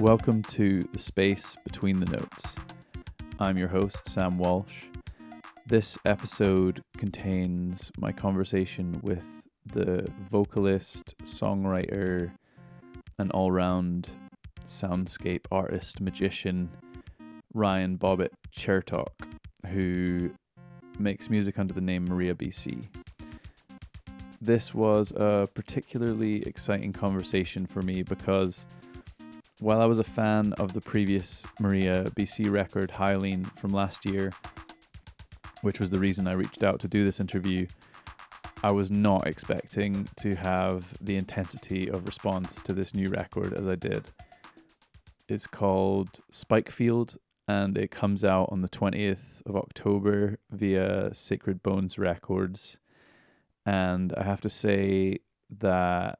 Welcome to The Space Between the Notes. I'm your host, Sam Walsh. This episode contains my conversation with the vocalist, songwriter, and all round soundscape artist, magician, Rian Bobbitt Chertock, who makes music under the name Maria BC. This was a particularly exciting conversation for me because while I was a fan of the previous Maria BC record, Hyaline, from last year, which was the reason I reached out to do this interview, I was not expecting to have the intensity of response to this new record as I did. It's called Spike Field and it comes out on the 20th of October via Sacred Bones Records. And I have to say that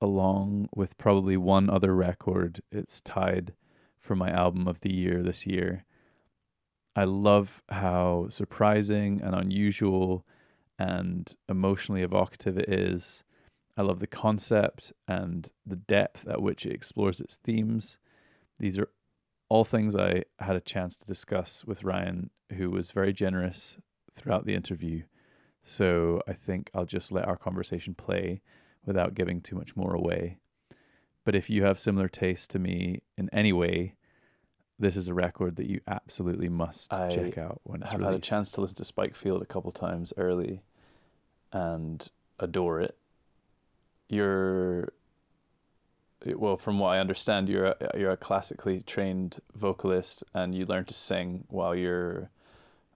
along with probably one other record, it's tied for my album of the year this year. I love how surprising and unusual and emotionally evocative it is. I love the concept and the depth at which it explores its themes. These are all things I had a chance to discuss with Rian, who was very generous throughout the interview. So I think I'll just let our conversation play without giving too much more away. But if you have similar taste to me in any way, this is a record that you absolutely must I check out when it's I've had a chance to listen to Spike Field a couple times early and adore it. You're well, from what I understand, you're a, you're a classically trained vocalist, and you learned to sing while your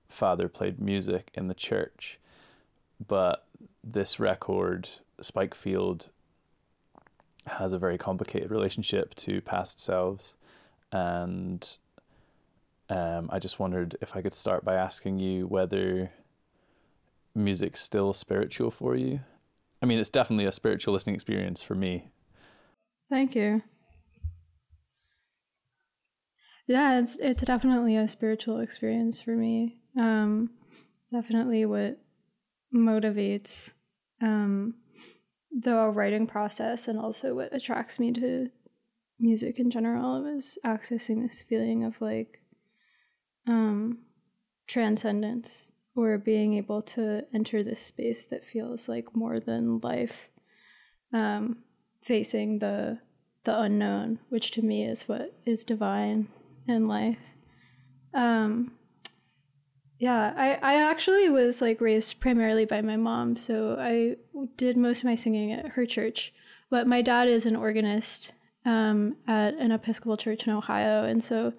father played music in the church. But this record, Spike Field, has a very complicated relationship to past selves, and um, I just wondered if I could start by asking you whether music's still spiritual for you. I mean, it's definitely a spiritual listening experience for me. Thank you. Yeah, it's it's definitely a spiritual experience for me. Um, definitely what motivates um, the writing process and also what attracts me to music in general is accessing this feeling of like um, transcendence or being able to enter this space that feels like more than life. Um, facing the the unknown, which to me is what is divine in life. Um, yeah, I, I actually was like raised primarily by my mom, so I did most of my singing at her church. But my dad is an organist um, at an Episcopal church in Ohio, and so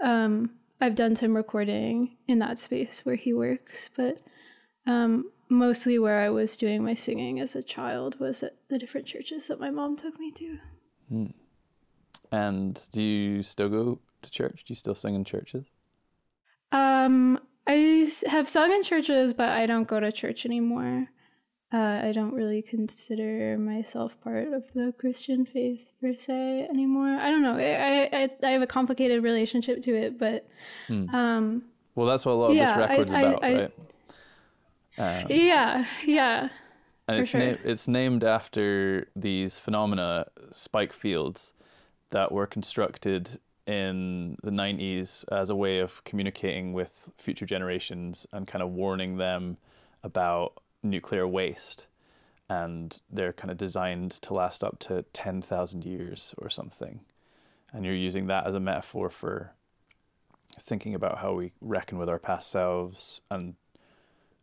um, I've done some recording in that space where he works. But um, mostly where I was doing my singing as a child was at the different churches that my mom took me to. Hmm. And do you still go to church? Do you still sing in churches? Um, I have sung in churches, but I don't go to church anymore. Uh, I don't really consider myself part of the Christian faith per se anymore. I don't know. I I, I have a complicated relationship to it, but hmm. um, well, that's what a lot of yeah, this record's I, about, I, right? Um, yeah, yeah. And it's sure. named it's named after these phenomena, spike fields, that were constructed in the 90s as a way of communicating with future generations and kind of warning them about nuclear waste. And they're kind of designed to last up to 10,000 years or something. And you're using that as a metaphor for thinking about how we reckon with our past selves and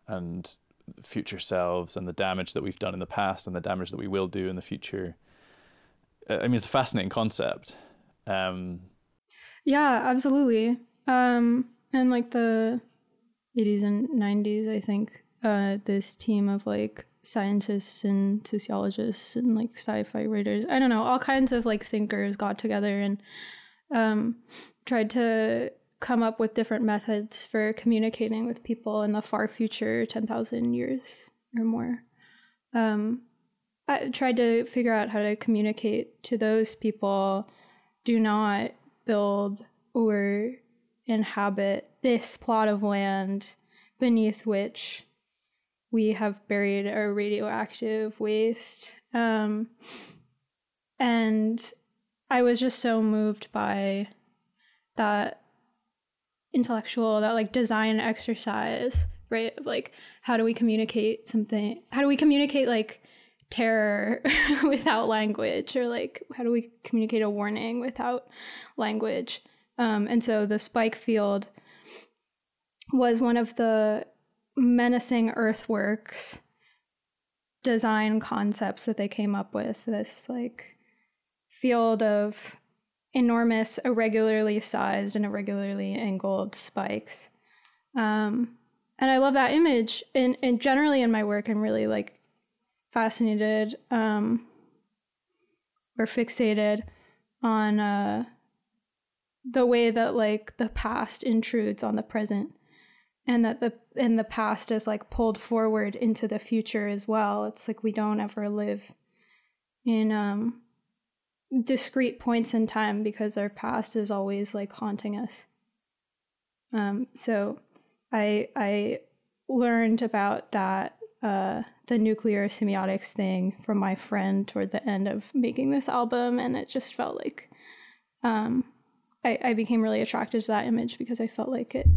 and future selves and the damage that we've done in the past and the damage that we will do in the future. I mean, it's a fascinating concept. Um, yeah, absolutely. Um, and like the 80s and 90s, I think uh, this team of like scientists and sociologists and like sci-fi writers, I don't know, all kinds of like thinkers got together and um, tried to come up with different methods for communicating with people in the far future 10,000 years or more. Um, I tried to figure out how to communicate to those people do not build or inhabit this plot of land beneath which we have buried our radioactive waste. Um, and I was just so moved by that intellectual, that like design exercise, right? Of like, how do we communicate something? How do we communicate like terror without language? Or like, how do we communicate a warning without language? Um, and so the spike field was one of the menacing earthworks design concepts that they came up with. This like field of enormous, irregularly sized and irregularly angled spikes. Um, and I love that image. And, and generally in my work, I'm really like fascinated um, or fixated on uh, the way that like the past intrudes on the present and that the and the past is like pulled forward into the future as well. It's like we don't ever live in um discrete points in time because our past is always like haunting us. Um so i i learned about that uh the nuclear semiotics thing from my friend toward the end of making this album and it just felt like um I, I became really attracted to that image because I felt like it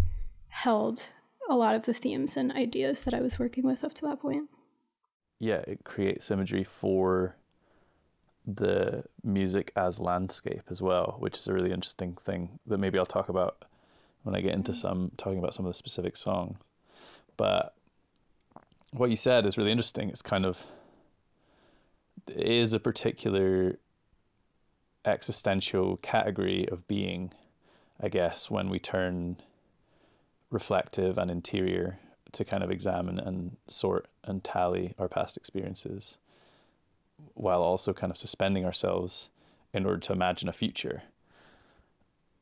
held a lot of the themes and ideas that I was working with up to that point. Yeah, it creates imagery for the music as landscape as well, which is a really interesting thing that maybe I'll talk about when I get into some talking about some of the specific songs. But what you said is really interesting. It's kind of it is a particular existential category of being, I guess, when we turn reflective and interior to kind of examine and sort and tally our past experiences while also kind of suspending ourselves in order to imagine a future.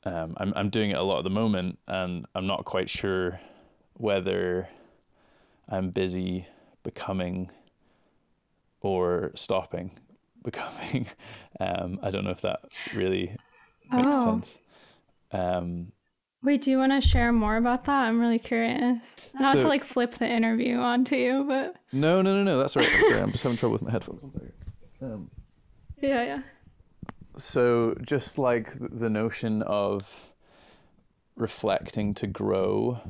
Um, I'm I'm doing it a lot at the moment, and I'm not quite sure whether I'm busy becoming or stopping becoming. Um, I don't know if that really makes oh. sense. Um, Wait, do you want to share more about that? I'm really curious. Not so, to like flip the interview onto you, but no, no, no, no. That's right. Sorry, I'm just having trouble with my headphones. Um, yeah, yeah. So, just like the notion of reflecting to grow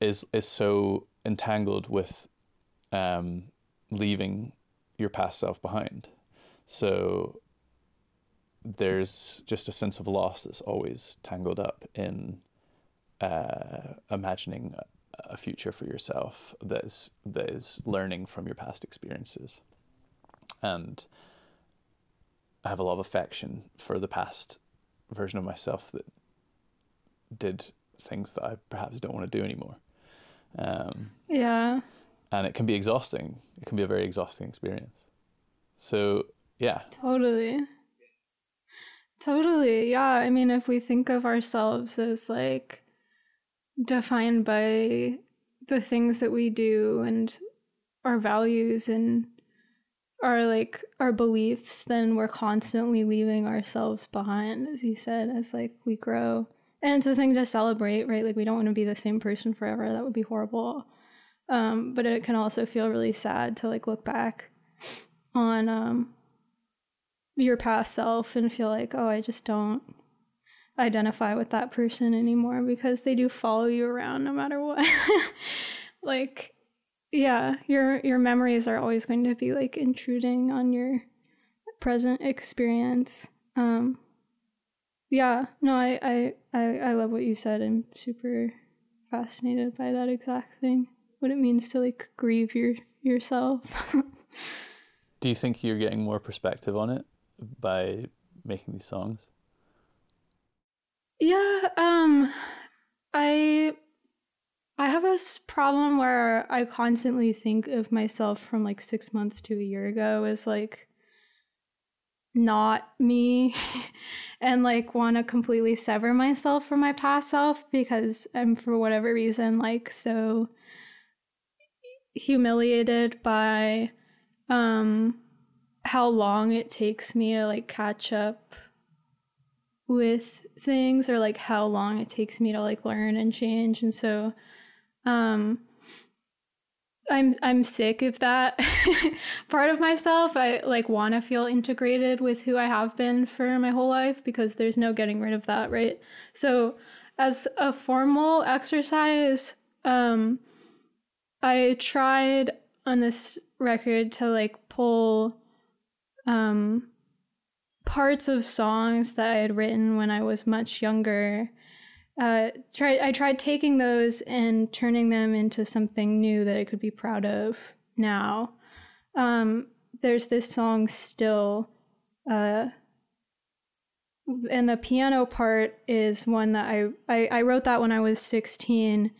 is is so entangled with um, leaving your past self behind. So there's just a sense of loss that's always tangled up in uh, imagining a future for yourself that is that is learning from your past experiences. And I have a lot of affection for the past version of myself that did things that I perhaps don't want to do anymore. Um, yeah. And it can be exhausting. It can be a very exhausting experience. So yeah. Totally. Totally. Yeah. I mean, if we think of ourselves as like defined by the things that we do and our values and our like our beliefs, then we're constantly leaving ourselves behind, as you said, as like we grow. And it's a thing to celebrate, right? Like we don't want to be the same person forever. That would be horrible. Um, but it can also feel really sad to like look back on um, your past self and feel like, oh, I just don't identify with that person anymore because they do follow you around no matter what. like, yeah, your your memories are always going to be like intruding on your present experience. Um, yeah, no, I, I I I love what you said. I'm super fascinated by that exact thing. What it means to like grieve your yourself. Do you think you're getting more perspective on it by making these songs? Yeah, um I I have a problem where I constantly think of myself from like 6 months to a year ago as like not me and like want to completely sever myself from my past self because I'm for whatever reason like so humiliated by um how long it takes me to like catch up with things or like how long it takes me to like learn and change. And so um I'm I'm sick of that part of myself. I like want to feel integrated with who I have been for my whole life because there's no getting rid of that, right? So as a formal exercise, um I tried on this record to like pull um parts of songs that I had written when I was much younger uh, tried I tried taking those and turning them into something new that I could be proud of now. Um, there's this song still, uh, and the piano part is one that I, I I wrote that when I was 16,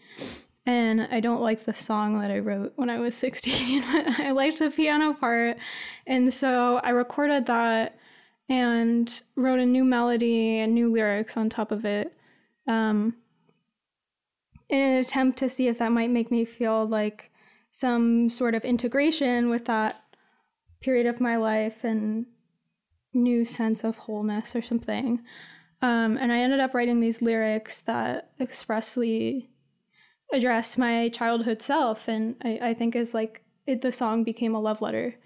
and I don't like the song that I wrote when I was 16. I liked the piano part, and so I recorded that and wrote a new melody and new lyrics on top of it um, in an attempt to see if that might make me feel like some sort of integration with that period of my life and new sense of wholeness or something. Um, and I ended up writing these lyrics that expressly address my childhood self, and I, I think is like it, the song became a love letter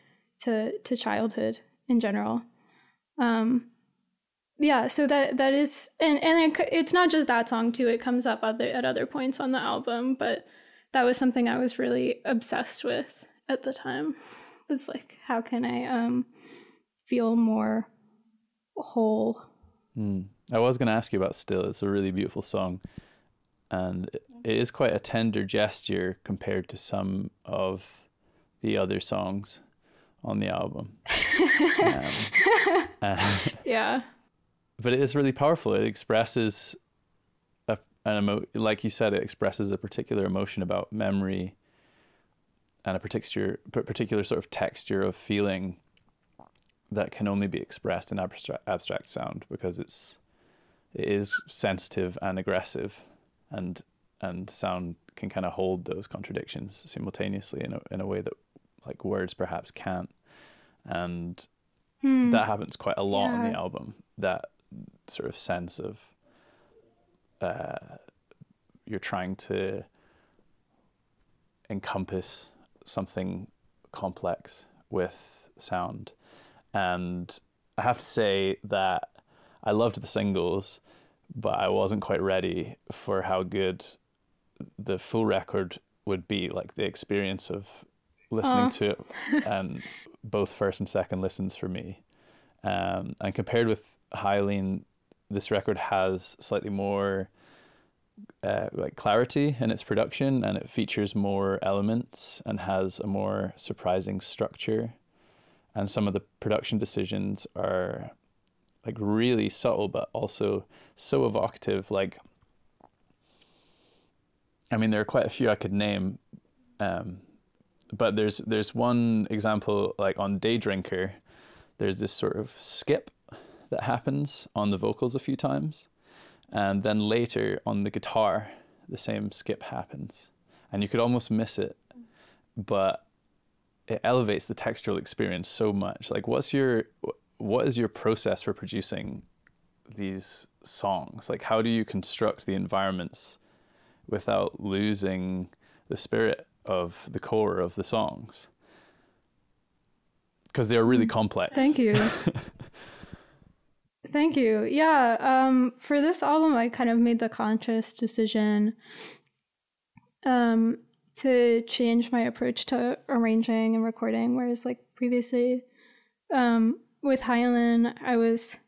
to to childhood in general. Um, yeah so that that is and and it, it's not just that song too it comes up other at other points on the album but that was something i was really obsessed with at the time. It's like how can i um feel more whole? Mm. i was going to ask you about still it's a really beautiful song and it is quite a tender gesture compared to some of the other songs on the album. Um, uh, yeah but it is really powerful. It expresses a, an emo- like you said, it expresses a particular emotion about memory and a particular particular sort of texture of feeling that can only be expressed in abstract abstract sound because it's it is sensitive and aggressive and and sound can kind of hold those contradictions simultaneously in a in a way that like words perhaps can't and hmm. that happens quite a lot yeah. on the album that sort of sense of uh, you're trying to encompass something complex with sound. And I have to say that I loved the singles, but I wasn't quite ready for how good the full record would be. Like the experience of listening to it, and both first and second listens for me. Um, and compared with Hyaline, this record has slightly more uh, like clarity in its production, and it features more elements and has a more surprising structure. And some of the production decisions are like really subtle, but also so evocative. Like, I mean, there are quite a few I could name, um, but there's there's one example like on Day Drinker. There's this sort of skip that happens on the vocals a few times. And then later on the guitar, the same skip happens. And you could almost miss it, but it elevates the textural experience so much. Like, what's your, what is your process for producing these songs? Like, how do you construct the environments without losing the spirit of the core of the songs? Because they're really mm. complex. Thank you. Thank you. Yeah, um, for this album, I kind of made the conscious decision um, to change my approach to arranging and recording. Whereas, like previously, um, with Hyaline, I was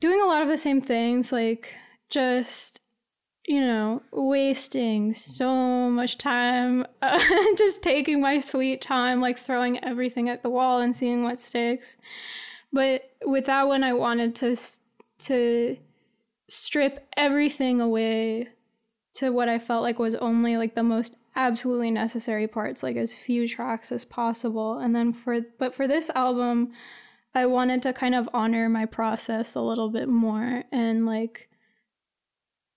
doing a lot of the same things, like just you know, wasting so much time, uh, just taking my sweet time, like throwing everything at the wall and seeing what sticks. But with that one, I wanted to to strip everything away to what I felt like was only like the most absolutely necessary parts, like as few tracks as possible. And then for but for this album, I wanted to kind of honor my process a little bit more and like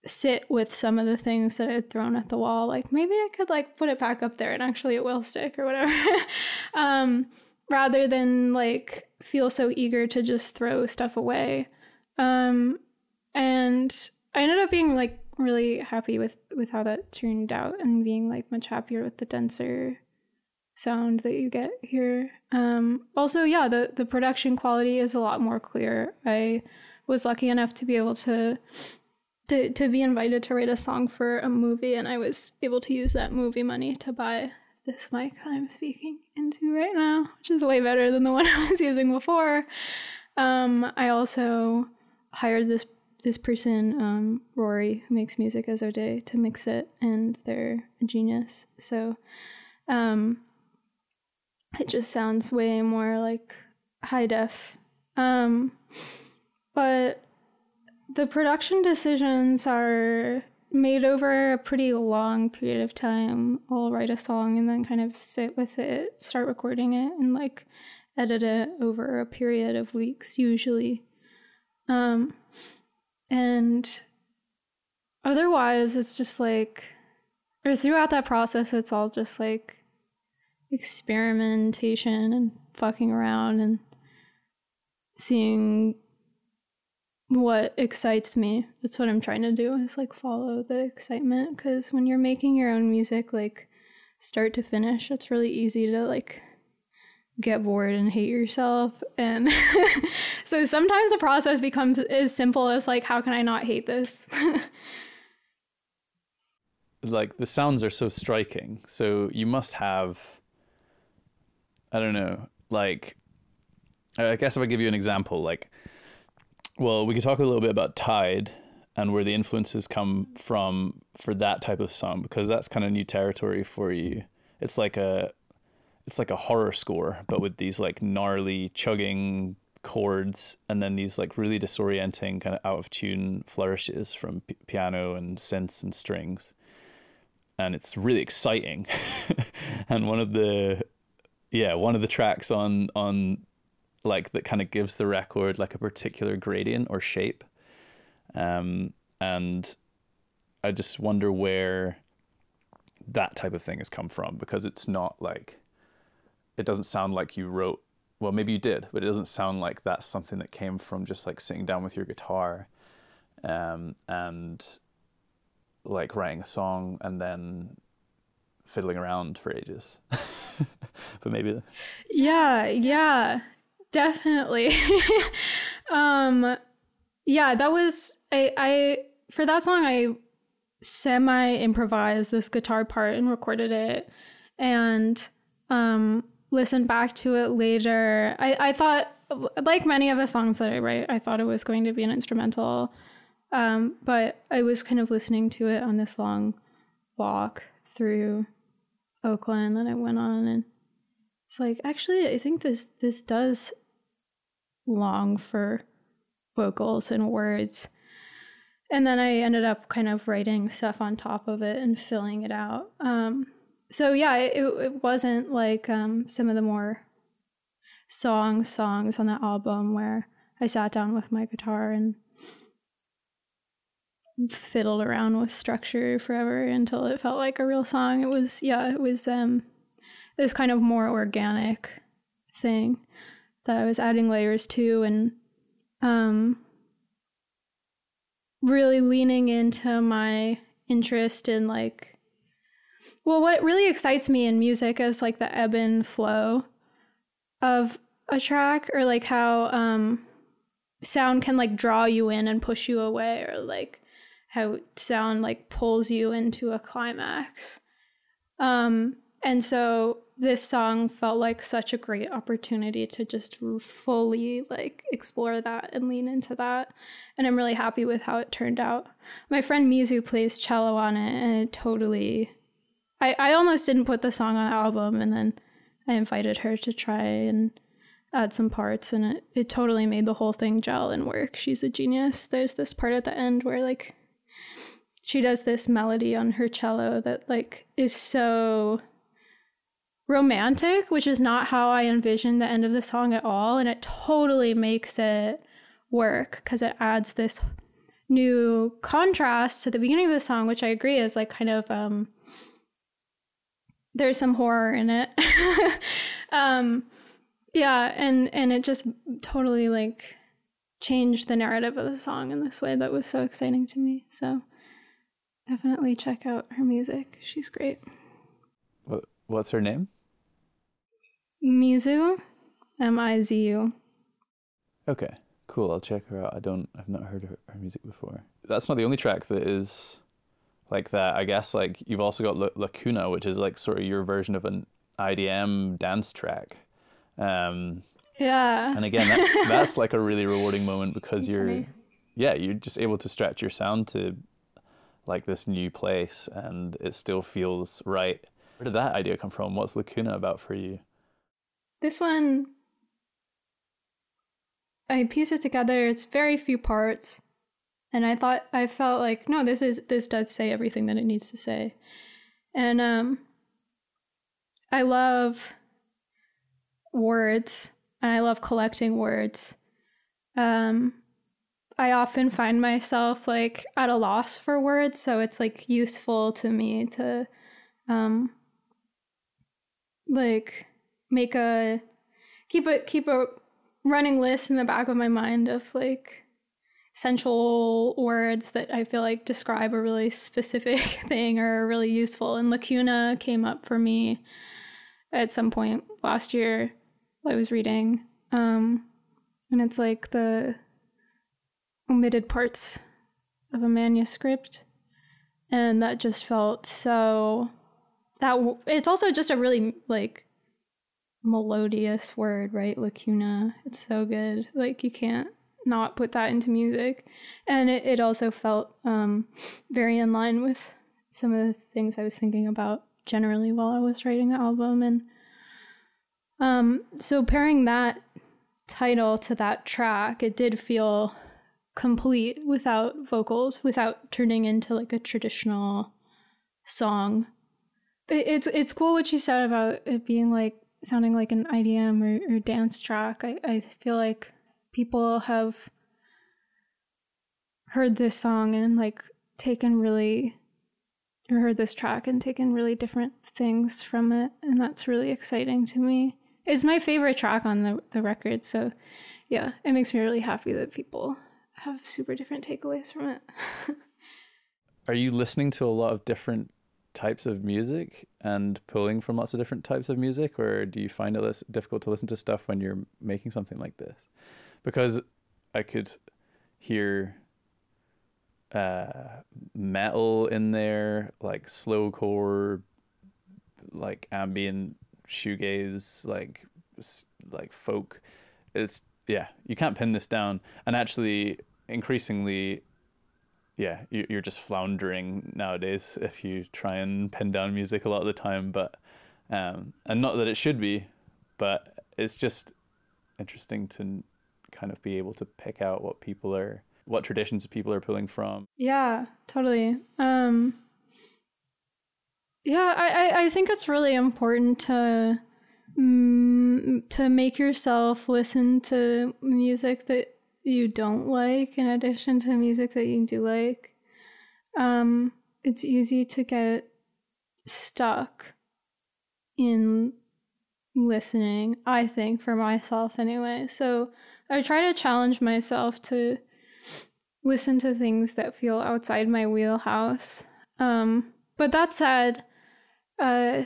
sit with some of the things that I had thrown at the wall. Like maybe I could like put it back up there and actually it will stick or whatever. um, rather than like feel so eager to just throw stuff away. Um, and I ended up being like really happy with with how that turned out and being like much happier with the denser sound that you get here. Um, also, yeah, the the production quality is a lot more clear. I was lucky enough to be able to to to be invited to write a song for a movie, and I was able to use that movie money to buy this mic that I'm speaking into right now, which is way better than the one I was using before. Um, I also hired this this person, um, Rory, who makes music as O'Day, to mix it, and they're a genius. So um, it just sounds way more like high def. Um, but the production decisions are made over a pretty long period of time. I'll write a song and then kind of sit with it, start recording it, and like edit it over a period of weeks usually. Um, and otherwise, it's just like, or throughout that process, it's all just like experimentation and fucking around and seeing what excites me. That's what I'm trying to do is like follow the excitement because when you're making your own music, like start to finish, it's really easy to like get bored and hate yourself. And so sometimes the process becomes as simple as like, how can I not hate this? like the sounds are so striking. So you must have, I don't know, like, I guess if I give you an example, like, well, we could talk a little bit about Tide and where the influences come from for that type of song because that's kind of new territory for you. It's like a it's like a horror score but with these like gnarly chugging chords and then these like really disorienting kind of out of tune flourishes from p- piano and synths and strings. And it's really exciting. and one of the yeah, one of the tracks on on like that kind of gives the record like a particular gradient or shape. Um, and I just wonder where that type of thing has come from because it's not like it doesn't sound like you wrote well maybe you did but it doesn't sound like that's something that came from just like sitting down with your guitar um, and like writing a song and then fiddling around for ages but maybe yeah yeah definitely. Um yeah that was i i for that song i semi improvised this guitar part and recorded it and um listened back to it later. I i thought like many of the songs that i write i thought it was going to be an instrumental um but i was kind of listening to it on this long walk through oakland that i went on and it's like actually i think this this does long for vocals and words. And then I ended up kind of writing stuff on top of it and filling it out. Um, so yeah, it, it wasn't like um, some of the more song songs on that album where I sat down with my guitar and fiddled around with structure forever until it felt like a real song. It was yeah, it was um this kind of more organic thing that I was adding layers to and um, really leaning into my interest in like well what really excites me in music is like the ebb and flow of a track or like how um, sound can like draw you in and push you away or like how sound like pulls you into a climax. Um, and so this song felt like such a great opportunity to just fully like explore that and lean into that. And i'm really happy with how it turned out. My friend mizu plays cello on it and it totally i i almost didn't put the song on the album and then i invited her to try and add some parts and it, it totally made the whole thing gel and work. She's a genius. There's this part at the end where like she does this melody on her cello that like is so romantic, which is not how I envisioned the end of the song at all. And it totally makes it work because it adds this new contrast to the beginning of the song, which I agree is like kind of um there's some horror in it. um yeah, and and it just totally like changed the narrative of the song in this way that was so exciting to me. So definitely check out her music. She's great. What what's her name? Mizu, M I Z U. Okay, cool. I'll check her out. I don't. I've not heard her, her music before. That's not the only track that is like that. I guess like you've also got La- Lacuna, which is like sort of your version of an IDM dance track. Um, Yeah. and again, that's that's like a really rewarding moment because you're, funny. yeah, you're just able to stretch your sound to like this new place, and it still feels right. Where did that idea come from? What's Lacuna about for you? This one, I piece it together. It's very few parts, and I thought I felt like no, this is this does say everything that it needs to say, and um, I love words, and I love collecting words. Um, I often find myself like at a loss for words, so it's like useful to me to um like make a keep a keep a running list in the back of my mind of like essential words that I feel like describe a really specific thing or are really useful. And lacuna came up for me at some point last year I was reading. Um, and it's like the omitted parts of a manuscript. And that just felt so that it's also just a really like melodious word, right? Lacuna. It's so good. Like you can't not put that into music. And it, it also felt um, very in line with some of the things I was thinking about generally while I was writing the album. And um, so pairing that title to that track, it did feel complete without vocals, without turning into like a traditional song. It's it's cool what you said about it being like sounding like an IDM or, or dance track. I, I feel like people have heard this song and like taken really or heard this track and taken really different things from it and that's really exciting to me. It's my favorite track on the, the record, so yeah, it makes me really happy that people have super different takeaways from it. Are you listening to a lot of different types of music and pulling from lots of different types of music, or do you find it difficult to listen to stuff when you're making something like this? Because I could hear uh, metal in there, like slowcore, like ambient shoegaze, like like folk. It's yeah, you can't pin this down, and actually, increasingly, yeah, you- you're just floundering nowadays if you try and pin down music a lot of the time. But um, and not that it should be, but it's just interesting to kind of be able to pick out what people are, what traditions people are pulling from. Yeah, totally. Um Yeah, I, I, I think it's really important to mm, to make yourself listen to music that you don't like in addition to the music that you do like. Um it's easy to get stuck in listening, I think, for myself anyway. So I try to challenge myself to listen to things that feel outside my wheelhouse. Um, but that said, uh,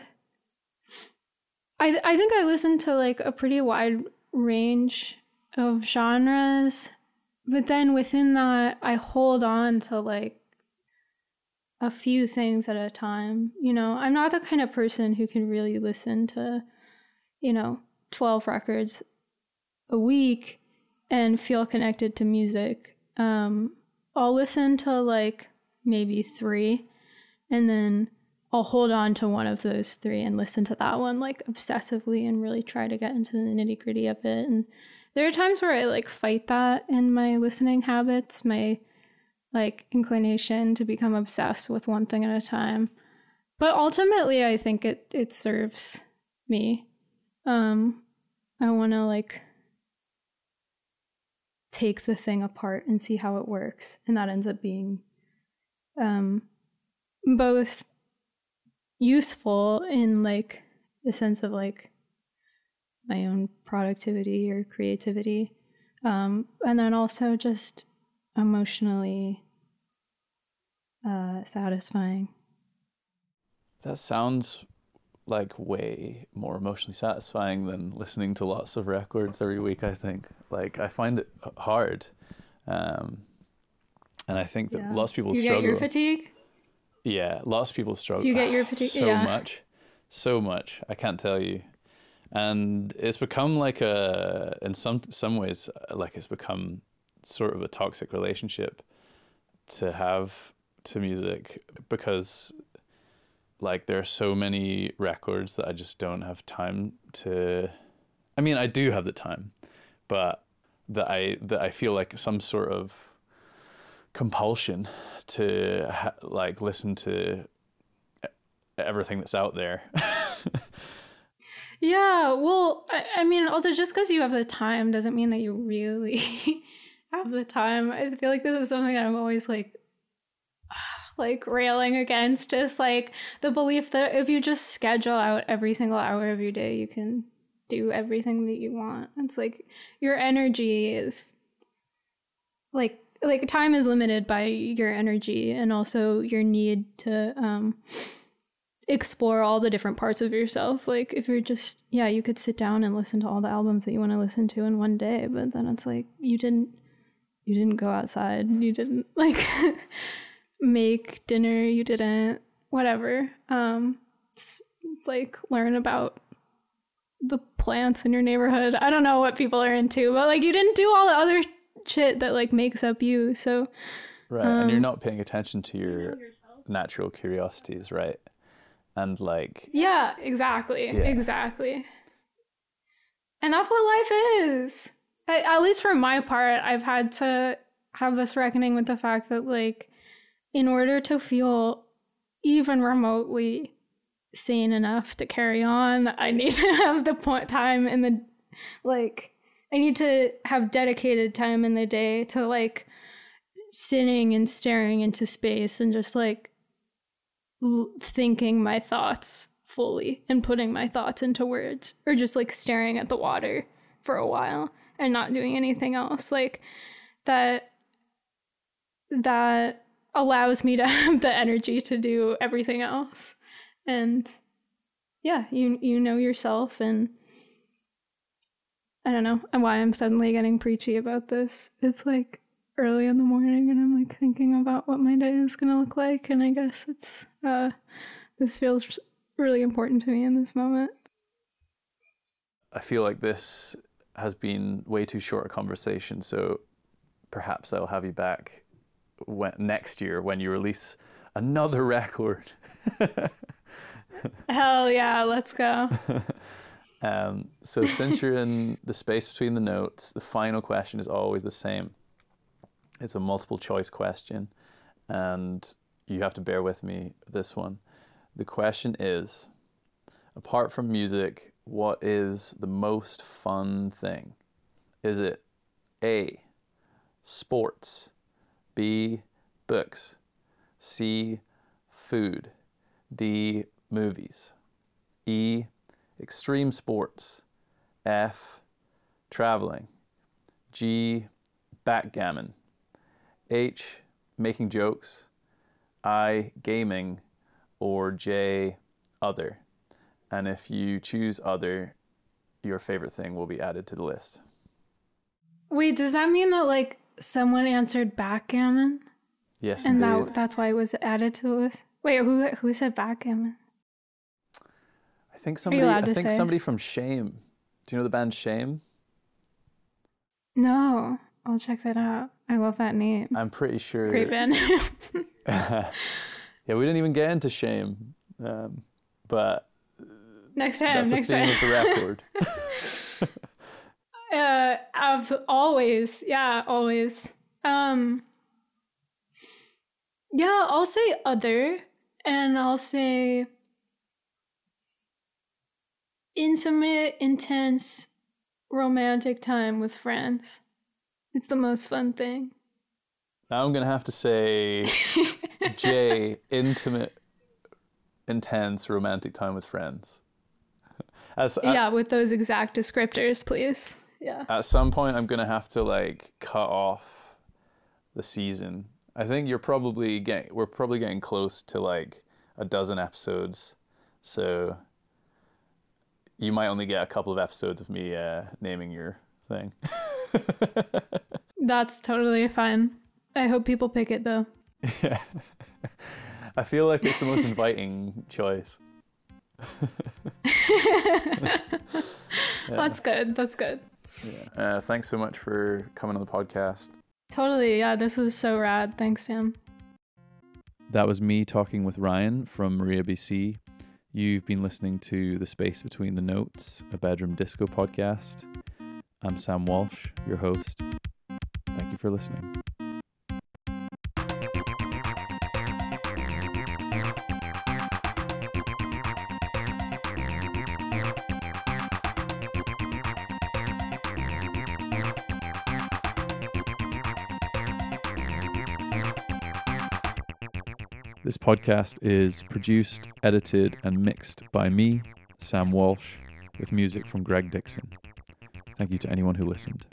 I I think I listen to like a pretty wide range of genres, but then within that, I hold on to like a few things at a time. You know, I'm not the kind of person who can really listen to, you know, 12 records a week and feel connected to music. Um, I'll listen to like maybe three and then I'll hold on to one of those three and listen to that one like obsessively and really try to get into the nitty gritty of it. And there are times where I like fight that in my listening habits, my like inclination to become obsessed with one thing at a time. But ultimately, I think it it serves me. Um, I want to like take the thing apart and see how it works, and that ends up being um, both useful in like the sense of like my own productivity or creativity, um, and then also just emotionally uh, satisfying. That sounds like way more emotionally satisfying than listening to lots of records every week. I think like I find it hard, um, and I think that Yeah. lots of people you struggle. get your fatigue. Yeah, lots of people struggle. Do you get your fatigue? So Yeah. much, so much. I can't tell you, and it's become like a in some some ways uh, like it's become sort of a toxic relationship to have to music because like there are so many records that I just don't have time to. I mean, I do have the time, but that I that I feel like some sort of compulsion to ha- like listen to everything that's out there. Yeah, well, I, I mean, also just because you have the time doesn't mean that you really have the time. I feel like this is something that I'm always like, like railing against. Just like the belief that if you just schedule out every single hour of your day, you can do everything that you want. It's like your energy is like like time is limited by your energy and also your need to um explore all the different parts of yourself. Like if you're just yeah, you could sit down and listen to all the albums that you want to listen to in one day, but then it's like you didn't you didn't go outside. You didn't like make dinner, you didn't whatever. Um like learn about the plants in your neighborhood. I don't know what people are into, but like you didn't do all the other shit that like makes up you. So right, and Um, you're not paying attention to your natural curiosities, right? And like Yeah, exactly. Yeah. Exactly. And that's what life is. I, at least for my part, I've had to have this reckoning with the fact that, like, in order to feel even remotely sane enough to carry on, I need to have the point time in the, like, I need to have dedicated time in the day to, like, sitting and staring into space and just, like, thinking my thoughts fully and putting my thoughts into words or just like staring at the water for a while and not doing anything else like that that allows me to have the energy to do everything else. And yeah you you know yourself and i don't know why i'm suddenly getting preachy about this. It's like early in the morning and i'm like thinking about what my day is going to look like and i guess it's uh this feels really important to me in this moment I feel like this has been way too short a conversation, so perhaps I'll have you back when, next year when you release another record. hell yeah let's go Um, so since you're in the space between the notes, the final question is always the same. It's a multiple choice question, and you have to bear with me this one. The question is, apart from music, what is the most fun thing? Is it A, sports, B, books, C, food, D, movies, E, extreme sports, F, traveling, G, backgammon, H, making jokes, I, gaming, or J, other. And if you choose other, your favorite thing will be added to the list. wait does that mean that like someone answered backgammon Yes, and indeed. that that's why it was added to the list wait who who said backgammon I think somebody. I think say? somebody from Shame. Do you know the band Shame? no i'll check that out i love that name I'm pretty sure. great band yeah, we didn't even get into Shame, um, but next time that's next theme time of the record. Uh, abs- always, yeah, always. Um, yeah, I'll say other, and I'll say intimate, intense, romantic time with friends. It's the most fun thing. now I'm gonna have to say J, intimate, intense, romantic time with friends. As, at- yeah, with those exact descriptors, please. Yeah. at some point I'm gonna have to like cut off the season I think you're probably getting we're probably getting close to like a dozen episodes, so you might only get a couple of episodes of me uh, naming your thing. That's totally fine. I hope people pick it though. yeah, I feel like it's the most inviting choice. That's good. That's good. Yeah. Uh, thanks so much for coming on the podcast. Totally. Yeah, this was so rad. Thanks, Sam. That was me talking with Rian from Maria BC. You've been listening to The Space Between the Notes, a bedroom disco podcast. I'm Sam Walsh, your host. Thank you for listening. This podcast is produced, edited, and mixed by me, Sam Walsh, with music from Greg Dixon. Thank you to anyone who listened.